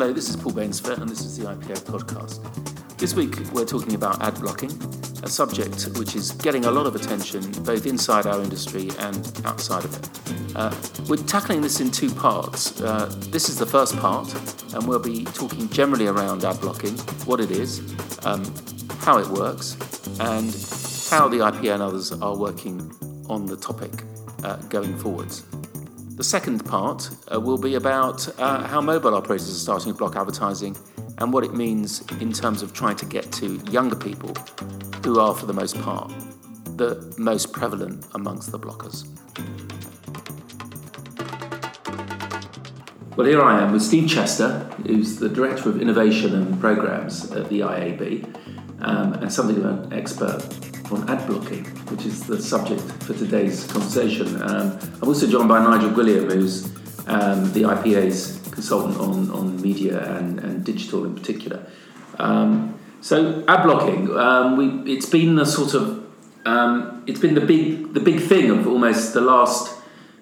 Hello, this is Paul Bainsfair, and this is the IPA podcast. This week we're talking about ad blocking, a subject which is getting a lot of attention both inside our industry and outside of it. Uh, we're tackling this in two parts. Uh, this is the first part, and we'll be talking generally around ad blocking, what it is, um, how it works, and how the IPA and others are working on the topic uh, going forwards. The second part uh, will be about uh, how mobile operators are starting to block advertising and what it means in terms of trying to get to younger people, who are, for the most part, the most prevalent amongst the blockers. Well, here I am with Steve Chester, who's the Director of Innovation and Programs at the IAB, um, and something of an expert on ad blocking, which is the subject for today's conversation. Um, I'm also joined by Nigel Gwilliam, who's um, the IPA's consultant on, on media and, and digital in particular. Um, so ad blocking, um, we, it's been the sort of um, it's been the big the big thing of almost the last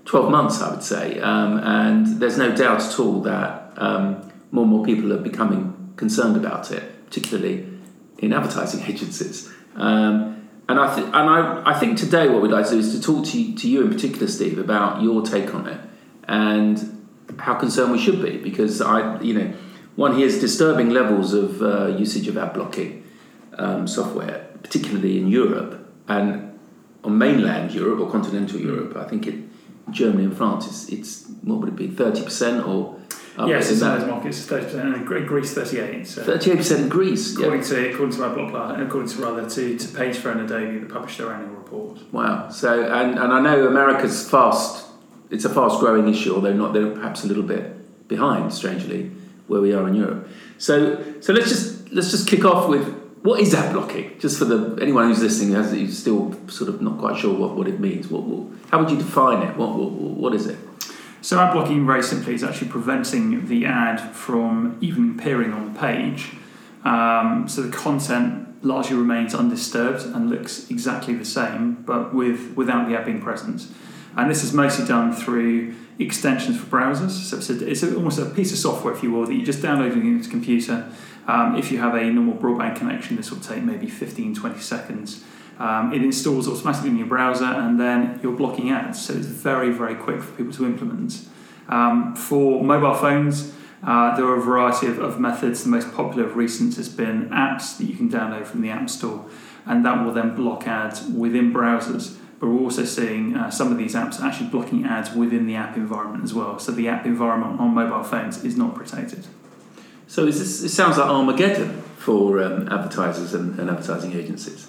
12 months, I would say, um, and there's no doubt at all that more and more people are becoming concerned about it, particularly in advertising agencies. Um, and I, th- and I, I think today what we'd like to do is to talk to you, to you in particular, Steve, about your take on it and how concerned we should be because I, you know, one hears disturbing levels of uh, usage of ad blocking um, software, particularly in Europe and on mainland Europe or continental Europe. I think in Germany and France, it's, it's what would it be, thirty percent or Oh, yes, in those markets, thirty percent, and Greece thirty-eight. Thirty-eight percent in Greece, according yeah. to according to Adblock, and according to rather to to PageFair that published their annual report. Wow! So, and and I know America's fast. It's a fast-growing issue, although not they're perhaps a little bit behind, strangely, where we are in Europe. So, so let's just let's just kick off with what is ad blocking? Just for the anyone who's listening has who's still sort of not quite sure what, what it means. What, what how would you define it? What, what what is it? So ad blocking very simply is actually preventing the ad from even appearing on the page. Um, so the content largely remains undisturbed and looks exactly the same, but with without the ad being present. And this is mostly done through extensions for browsers. So it's, a, it's a, almost a piece of software, if you will, that you just download into your computer. Um, if you have a normal broadband connection, this will take maybe 15, 20 seconds. Um, it installs automatically in your browser and then you're blocking ads. So it's very, very quick for people to implement. Um, for mobile phones, uh, there are a variety of, of, methods. The most popular of recent has been apps that you can download from the App Store, and that will then block ads within browsers. But we're also seeing uh, some of these apps actually blocking ads within the app environment as well. So the app environment on mobile phones is not protected. So this, it sounds like Armageddon for um, advertisers and, and advertising agencies.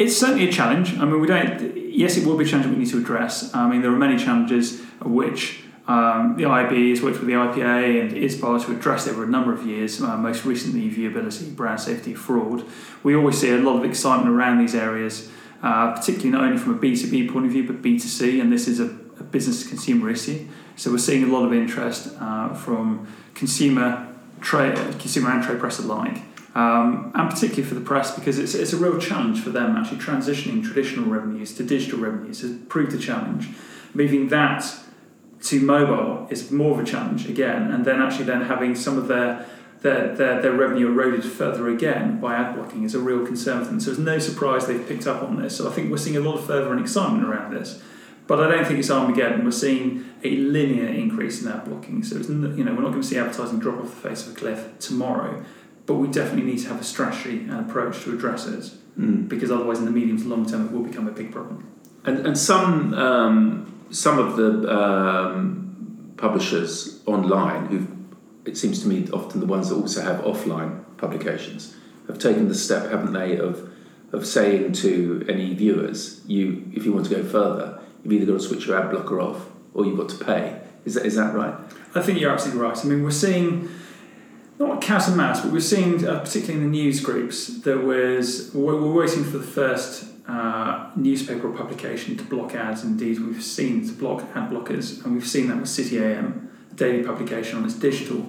It's certainly a challenge. I mean, we don't. Yes, it will be a challenge we need to address. I mean, there are many challenges which um, the IAB has worked with the IPA and ISBA to address over a number of years. Uh, most recently, viewability, brand safety, fraud. We always see a lot of excitement around these areas, uh, particularly not only from a B two B point of view, but B two C. And this is a, a business consumer issue. So we're seeing a lot of interest uh, from consumer trade, consumer and trade press alike. Um, and particularly for the press because it's, it's a real challenge for them actually transitioning traditional revenues to digital revenues has proved a challenge. Moving that to mobile is more of a challenge again, and then actually then having some of their their, their, their revenue eroded further again by ad blocking is a real concern for them. So it's no surprise they've picked up on this. So I think we're seeing a lot of fervour and excitement around this. But I don't think it's Armageddon. We're seeing a linear increase in ad blocking. So it's, you know we're not going to see advertising drop off the face of a cliff tomorrow but we definitely need to have a strategy and approach to address it mm. because otherwise, in the medium to long term, it will become a big problem. And, and some um, some of the um, publishers online, who it seems to me often the ones that also have offline publications, have taken the step, haven't they, of of saying to any viewers, you if you want to go further, you've either got to switch your ad blocker off or you've got to pay. Is that is that right? I think you're absolutely right. I mean, we're seeing not cat and mouse, but we're seeing, uh, particularly in the news groups, there was we're, we're waiting for the first uh, newspaper or publication to block ads. Indeed, we've seen to block ad blockers, and we've seen that with City AM, a daily publication on its digital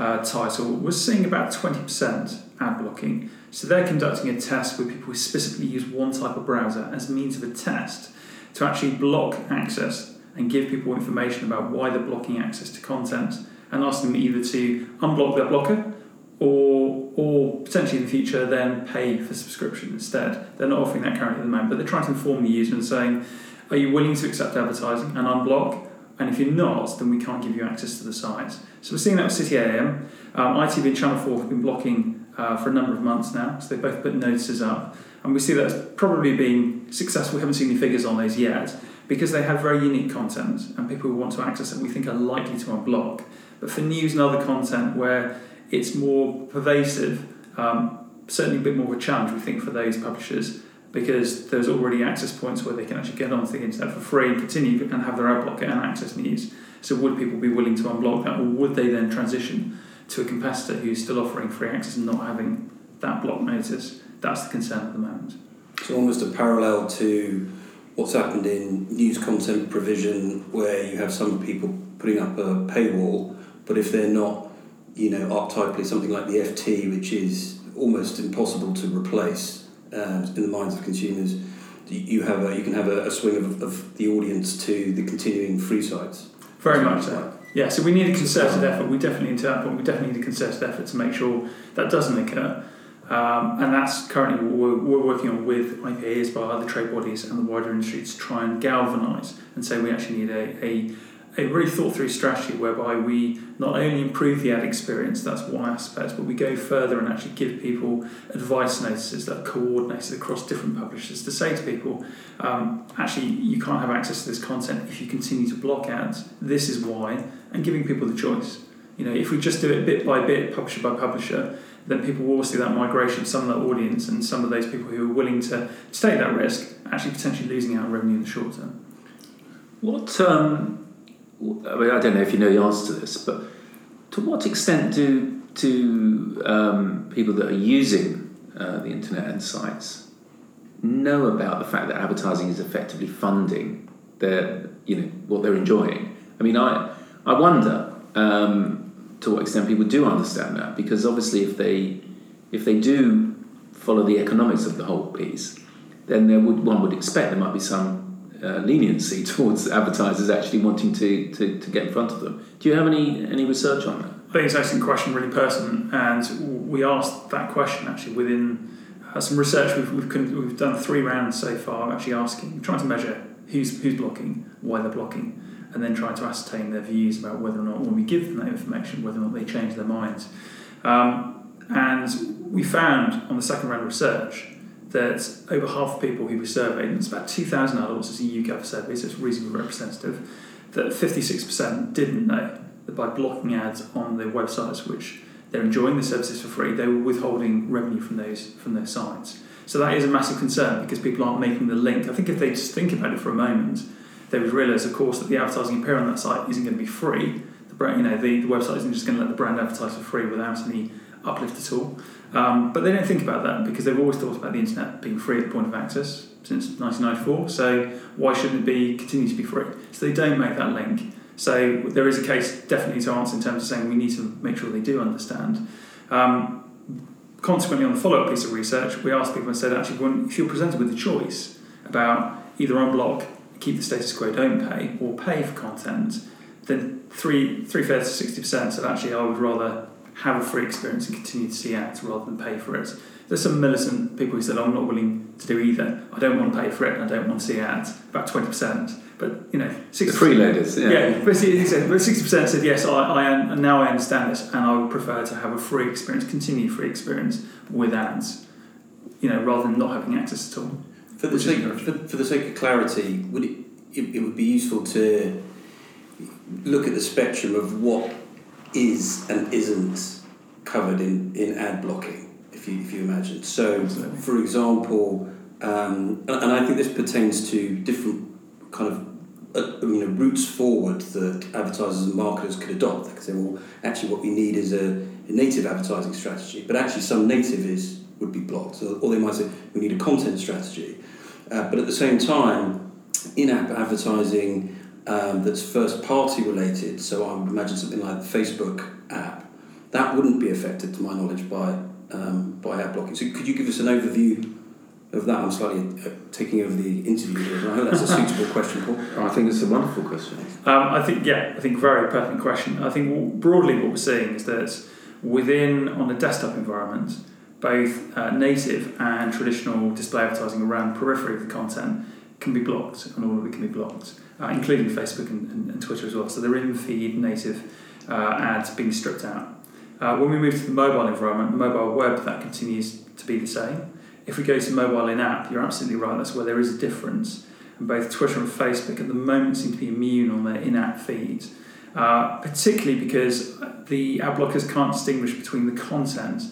uh, title. We're seeing about twenty percent ad blocking. So they're conducting a test where people specifically use one type of browser as a means of a test to actually block access and give people information about why they're blocking access to content and asking them either to unblock their blocker or or potentially in the future then pay for subscription instead. They're not offering that currently at the moment, but they're trying to inform the user and saying, are you willing to accept advertising and unblock? And if you're not, then we can't give you access to the site. So we're seeing that with City AM. Um, ITV and Channel 4 have been blocking uh, for a number of months now, so they've both put notices up. And we see that's probably been successful. We haven't seen any figures on those yet because they have very unique content and people who want to access it we think are likely to unblock. But for news and other content where it's more pervasive, um, certainly a bit more of a challenge we think for those publishers because there's already access points where they can actually get onto the internet for free and continue and have their ad blocker and access news. So would people be willing to unblock that or would they then transition to a competitor who's still offering free access and not having that block notice? That's the concern at the moment. So almost a parallel to what's happened in news content provision where you have some people putting up a paywall, but if they're not, you know, archetypally something like the FT, which is almost impossible to replace uh, in the minds of consumers, you have a, you can have a, a swing of, of the audience to the continuing free sites. Very much so. Yeah, so we need a concerted effort. We definitely need to that point. We definitely need a concerted effort to make sure that doesn't occur. Um, and that's currently what we're, we're working on with IPAs, by other trade bodies, and the wider industry to try and galvanise and say we actually need a, a, a really thought through strategy whereby we not only improve the ad experience, that's one aspect, but we go further and actually give people advice notices that are coordinated across different publishers to say to people, um, actually, you can't have access to this content if you continue to block ads. This is why, and giving people the choice. You know, if we just do it bit by bit, publisher by publisher, then people will see that migration some of that audience and some of those people who are willing to, take that risk actually potentially losing out revenue in the short term. What, um, I mean, I don't know if you know the answer to this, but to what extent do do um, people that are using uh, the internet and sites know about the fact that advertising is effectively funding their, you know, what they're enjoying? I mean, I I wonder. Um, to what extent people do understand that because obviously if they if they do follow the economics of the whole piece then there would one would expect there might be some uh, leniency towards advertisers actually wanting to, to, to get in front of them. Do you have any any research on that? I think it's actually a question really pertinent, and we asked that question actually within uh, some research. We've, we've, we've done three rounds so far, actually asking, trying to measure who's who's blocking, why they're blocking, and then try to ascertain their views about whether or not, when we give them that information, whether or not they change their minds. Um, and we found on the second round of research that over half of people who were surveyed, and it's about 2,000 adults, it's a YouGov survey, so it's reasonably representative, that 56% didn't know that by blocking ads on their websites, which they're enjoying the services for free, they were withholding revenue from those from their sites. So that is a massive concern because people aren't making the link. I think if they just think about it for a moment, they would realise, of course, that the advertising appear on that site isn't going to be free. The brand, you know, the, the website isn't just going to let the brand advertise for free without any uplift at all. Um, but they don't think about that because they've always thought about the internet being free at the point of access since 1994. So why shouldn't it be continue to be free? So they don't make that link. So there is a case definitely to answer in terms of saying we need to make sure they do understand. Um, consequently, on the follow-up piece of research, we asked people and said, actually, if you're presented with a choice about either unblock keep the status quo, don't pay, or pay for content, then three three fifths, sixty percent said actually I would rather have a free experience and continue to see ads rather than pay for it. There's some militant people who said I'm not willing to do either. I don't want to pay for it and I don't want to see ads. About twenty percent, but you know, 60%, the freeloaders. Yeah, yeah but sixty percent said yes. I, I now I understand this and I would prefer to have a free experience, continue free experience with ads. You know, rather than not having access at all. For the, sake, for, for, the sake of clarity, would it, it, it would be useful to look at the spectrum of what is and isn't covered in, in ad blocking, if you, if you imagine. So, Absolutely. for example, um, and, and I think this pertains to different kind of uh, you know routes forward that advertisers and marketers could adopt. They could say, well, actually, what we need is a, a native advertising strategy, but actually, some native is would be blocked. Or, or they might say, we need a content strategy. Uh, but at the same time, in app advertising um, that's first party related, so I would imagine something like the Facebook app, that wouldn't be affected, to my knowledge, by, um, by ad blocking. So could you give us an overview of that? I'm slightly uh, taking over the interview. I hope that's a suitable question, Paul. I think it's a wonderful question. Um, I think, yeah, I think very pertinent question. I think w- broadly what we're seeing is that within, on a desktop environment, both uh, native and traditional display advertising around the periphery of the content can be blocked, and all of it can be blocked, uh, including Facebook and, and, and, Twitter as well. So they're in feed native uh, ads being stripped out. Uh, when we move to the mobile environment, mobile web, that continues to be the same. If we go to mobile in app, you're absolutely right, that's where there is a difference. And both Twitter and Facebook at the moment seem to be immune on their in app feeds, uh, particularly because the ad blockers can't distinguish between the content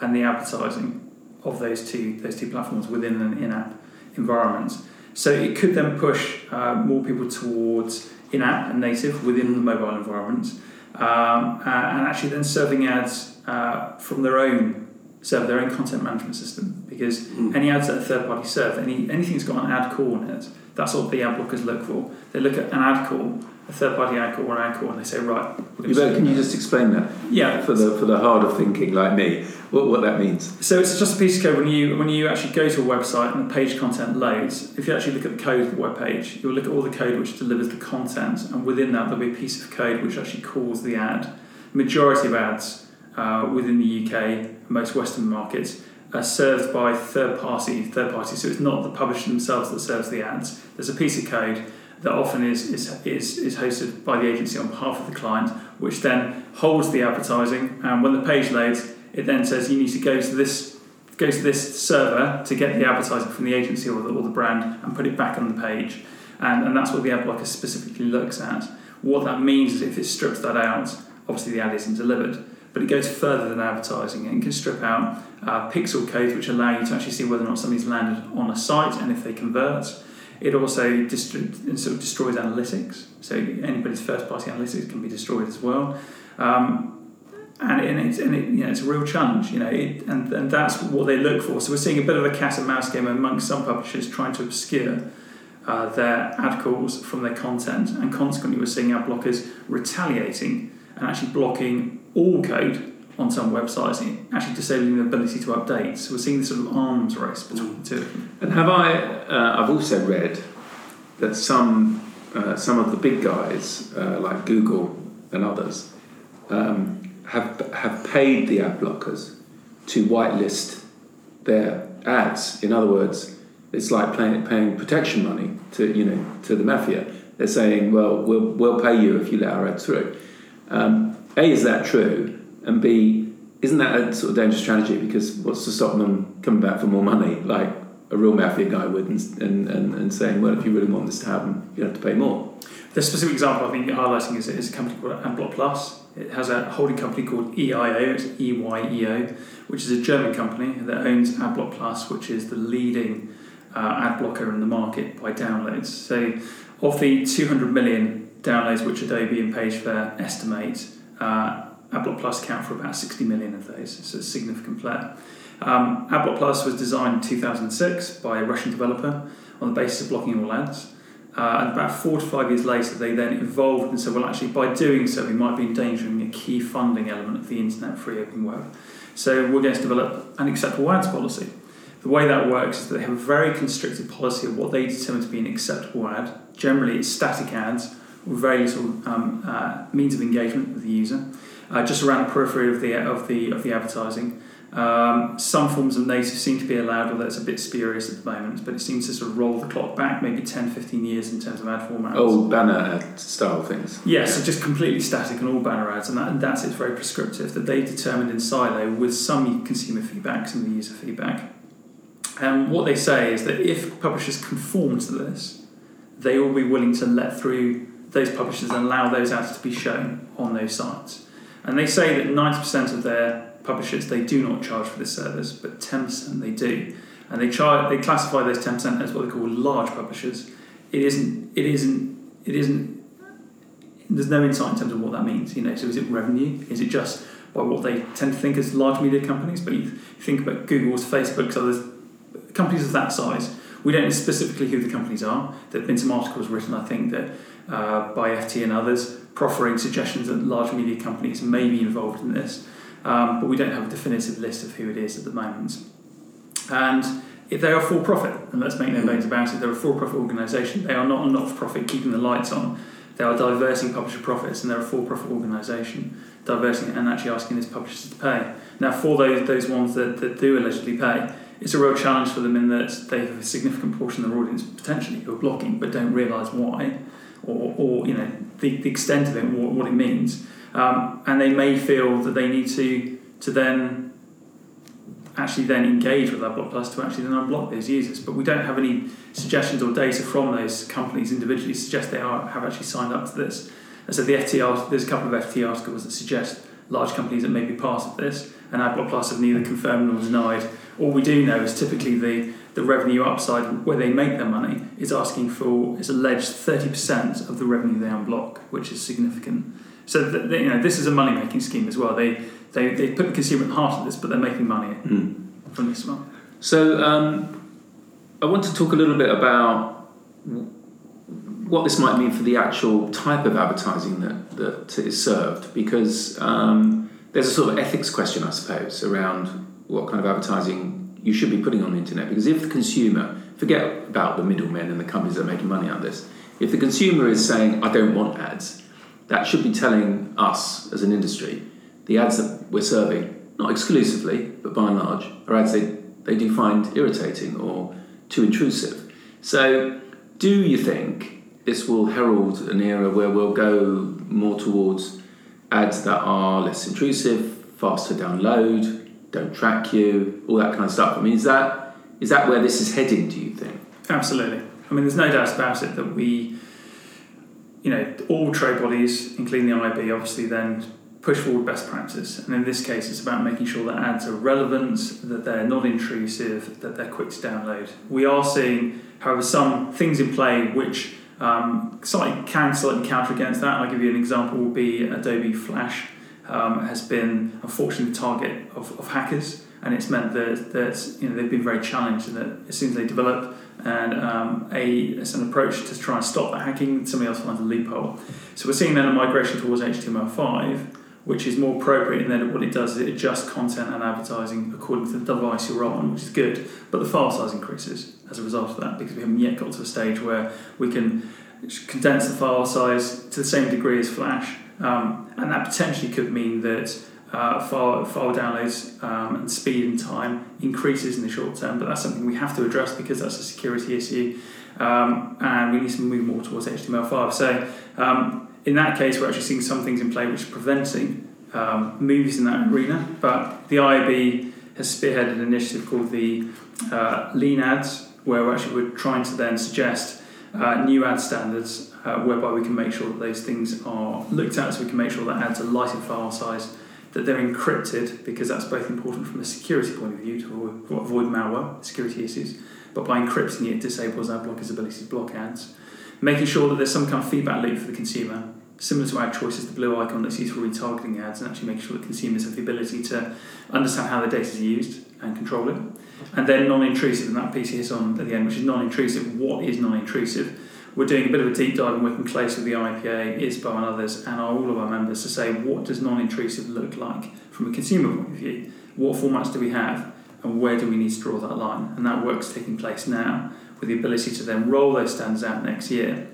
and the advertising of those two those two platforms within an in-app environment. So it could then push uh, more people towards in-app and native within the mobile environment, um, and actually then serving ads uh, from their own serve their own content management system because mm. any ads that a third party serve, any anything that's got an ad call in it, that's what the ad blockers look for. They look at an ad call a third party anchor or an anchor and they say, right, you can you just explain that? Yeah. For the for the hard of thinking like me, what, what that means. So it's just a piece of code when you when you actually go to a website and the page content loads, if you actually look at the code of the web page, you'll look at all the code which delivers the content and within that there'll be a piece of code which actually calls the ad. Majority of ads uh, within the UK, most Western markets, are served by third party third party. So it's not the publisher themselves that serves the ads. There's a piece of code that often is, is, is, is hosted by the agency on behalf of the client, which then holds the advertising. And when the page loads, it then says you need to go to this go to this server to get the advertising from the agency or the, or the brand and put it back on the page. And, and that's what the ad blocker specifically looks at. What that means is if it strips that out, obviously the ad isn't delivered. But it goes further than advertising and can strip out uh, pixel codes which allow you to actually see whether or not somebody's landed on a site and if they convert. It also dist- sort of destroys analytics, so anybody's first party analytics can be destroyed as well. Um, and, and, it's, and it, you know, it's a real challenge, you know, it, and, and that's what they look for. So we're seeing a bit of a cat and mouse game amongst some publishers trying to obscure uh, their ad calls from their content, and consequently, we're seeing ad blockers retaliating and actually blocking all code on some websites, actually disabling the ability to update. So we're seeing this sort of arms race between the two. And have I? Uh, I've also read that some uh, some of the big guys uh, like Google and others um, have have paid the ad blockers to whitelist their ads. In other words, it's like paying, paying protection money to you know to the mafia. They're saying, well, we'll we'll pay you if you let our ads through. Um, a is that true? And B, isn't that a sort of dangerous strategy? Because what's to stop them coming back for more money, like a real mafia guy would, and, and, and, and saying, well, if you really want this to happen, you have to pay more. The specific example I think you're highlighting is, is a company called Adblock Plus. It has a holding company called EIO, it's EYEO, which is a German company that owns Adblock Plus, which is the leading uh, ad blocker in the market by downloads. So, of the 200 million downloads which Adobe and Pagefair estimate, uh, AdBlock Plus account for about 60 million of those, so it's a significant player. Um, AdBlock Plus was designed in 2006 by a Russian developer on the basis of blocking all ads. Uh, and about four to five years later, they then evolved and said, well, actually, by doing so, we might be endangering a key funding element of the internet free open web. So we're going to develop an acceptable ads policy. The way that works is that they have a very constricted policy of what they determine to be an acceptable ad. Generally, it's static ads with very little um, uh, means of engagement with the user uh, just around the periphery of the of the of the advertising. Um, some forms of native seem to be allowed, although it's a bit spurious at the moment, but it seems to sort of roll the clock back maybe 10, 15 years in terms of ad formats. Oh, banner ad style things. Yes, yeah, so just completely static and all banner ads, and, that, and that's it's very prescriptive that they determined in silo with some consumer feedback, some user feedback. And what they say is that if publishers conform to this, they will be willing to let through those publishers and allow those ads to be shown on those sites. And they say that 90% of their publishers they do not charge for this service, but 10% they do. And they charge they classify those 10% as what they call large publishers. It isn't it isn't it isn't there's no insight in terms of what that means, you know. So is it revenue? Is it just by what they tend to think as large media companies? But you think about Google's, Facebook's, others companies of that size. We don't know specifically who the companies are. There have been some articles written, I think, that uh, by FT and others proffering suggestions that large media companies may be involved in this, um, but we don't have a definitive list of who it is at the moment. And if they are for profit, and let's make no bones about it, they're a for profit organisation. They are not a not for profit keeping the lights on. They are diverting publisher profits, and they're a for profit organisation, diverting and actually asking these publishers to pay. Now, for those those ones that, that do allegedly pay, it's a real challenge for them in that they have a significant portion of their audience potentially who are blocking but don't realise why, or, or you know the, the extent of it, what, what it means, um, and they may feel that they need to to then actually then engage with AdBlock Plus to actually then unblock those users. But we don't have any suggestions or data from those companies individually suggest they are have actually signed up to this. And so the FT there's a couple of FT articles that suggest large companies that may be part of this, and AdBlock Plus have neither confirmed nor denied. All we do know is typically the the revenue upside where they make their money is asking for is alleged 30% of the revenue they unblock, which is significant. So you know this is a money making scheme as well. They they, they put the consumer at the heart of this, but they're making money mm. from this one. So um, I want to talk a little bit about what this might mean for the actual type of advertising that, that is served, because um, there's a sort of ethics question, I suppose, around what kind of advertising you should be putting on the internet. Because if the consumer, forget about the middlemen and the companies that are making money out of this, if the consumer is saying, I don't want ads, that should be telling us as an industry the ads that we're serving, not exclusively, but by and large, are ads they, they do find irritating or too intrusive. So, do you think this will herald an era where we'll go more towards ads that are less intrusive, faster download, don't track you, all that kind of stuff? I mean, is that is that where this is heading? Do you think? Absolutely. I mean, there's no doubt about it that we, you know, all trade bodies, including the IB, obviously then push forward best practice. And in this case, it's about making sure that ads are relevant, that they're not intrusive, that they're quick to download. We are seeing, however, some things in play which um, slightly can slightly counter against that. I'll give you an example. Would be Adobe Flash um, has been unfortunately the target of, of hackers, and it's meant that that you know they've been very challenged, and that as soon as they develop and um, a it's an approach to try and stop that hacking, somebody else finds a loophole. So we're seeing then a migration towards HTML5 which is more appropriate and then what it does is it adjusts content and advertising according to the device you're on, which is good. But the file size increases as a result of that because we haven't yet got to a stage where we can condense the file size to the same degree as Flash. Um, and that potentially could mean that uh, file, file downloads um, and speed and time increases in the short term, but that's something we have to address because that's a security issue. Um, and we need to move more towards HTML5. So um, in that case, we're actually seeing some things in play which are preventing um, moves in that arena. But the IAB has spearheaded an initiative called the uh, Lean Ads, where we're actually we're trying to then suggest uh, new ad standards uh, whereby we can make sure that those things are looked at so we can make sure that ads are light in file size, that they're encrypted because that's both important from a security point of view to avoid malware, security issues, but by encrypting it, it disables ad blockers' ability to block ads. Making sure that there's some kind of feedback loop for the consumer similar to ad choices, the blue icon that's used for retargeting ads and actually making sure that consumers have the ability to understand how their data is used and control it. And then non-intrusive, and that piece is on at the end, which is non-intrusive. What is non-intrusive? We're doing a bit of a deep dive and working close with the IPA, ISBA and others, and all of our members to say what does non-intrusive look like from a consumer point of view? What formats do we have? And where do we need to draw that line? And that work's taking place now with the ability to then roll those standards out next year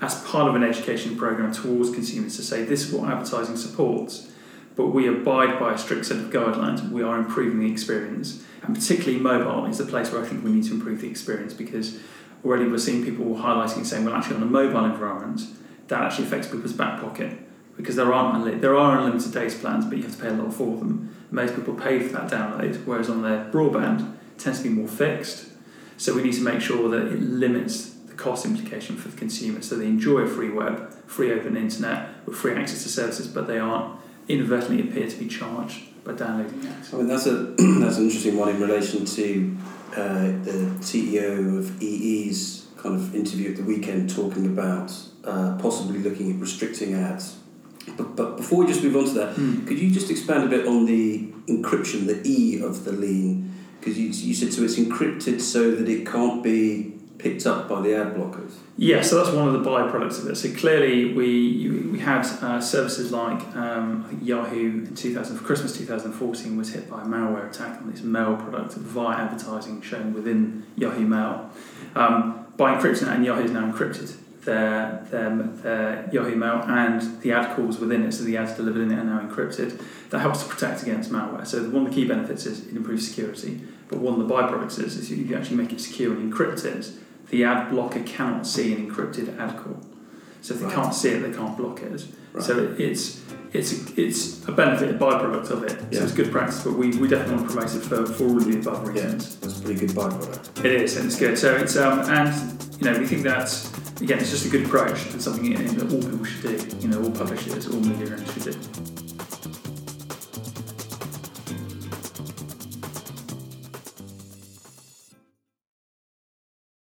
as part of an education program towards consumers to say this is what advertising supports, but we abide by a strict set of guidelines. We are improving the experience, and particularly mobile is the place where I think we need to improve the experience because already we're seeing people highlighting saying, well, actually on a mobile environment, that actually affects people's back pocket because there aren't unli- there are unlimited data plans, but you have to pay a lot for them. Most people pay for that download, whereas on their broadband, tends to be more fixed. So we need to make sure that it limits the cost implication for the consumer. So they enjoy a free web, free open internet with free access to services, but they aren't inadvertently appear to be charged by downloading it. I mean that's a that's an interesting one in relation to uh, the CEO of EE's kind of interview at the weekend talking about uh, possibly looking at restricting ads. But, but before we just move on to that, mm. could you just expand a bit on the encryption, the E of the lean? Because you, you said so it's encrypted so that it can't be picked up by the ad blockers. Yeah, so that's one of the byproducts of it. So clearly, we we had uh, services like um, Yahoo in 2000 for Christmas 2014 was hit by a malware attack on its mail product via advertising shown within Yahoo Mail. Um, by encrypting that, and Yahoo's now encrypted their, their their Yahoo Mail and the ad calls within it, so the ads delivered in it are now encrypted. That helps to protect against malware. So one of the key benefits is it improves security, but one of the byproducts is, is you actually make it secure and encrypt it the ad blocker cannot see an encrypted ad call. So if they Right. can't see it, they can't block it. Right. So it, it's it's it's a benefit, a byproduct of it. So it's good practice, but we, we definitely want to promote it for, for all of the above Yeah, reasons. that's a pretty good byproduct. It is, and it's good. So it's um and you know we think that's again it's just a good approach and something that all people should do. You know, all publishers, all media industry do.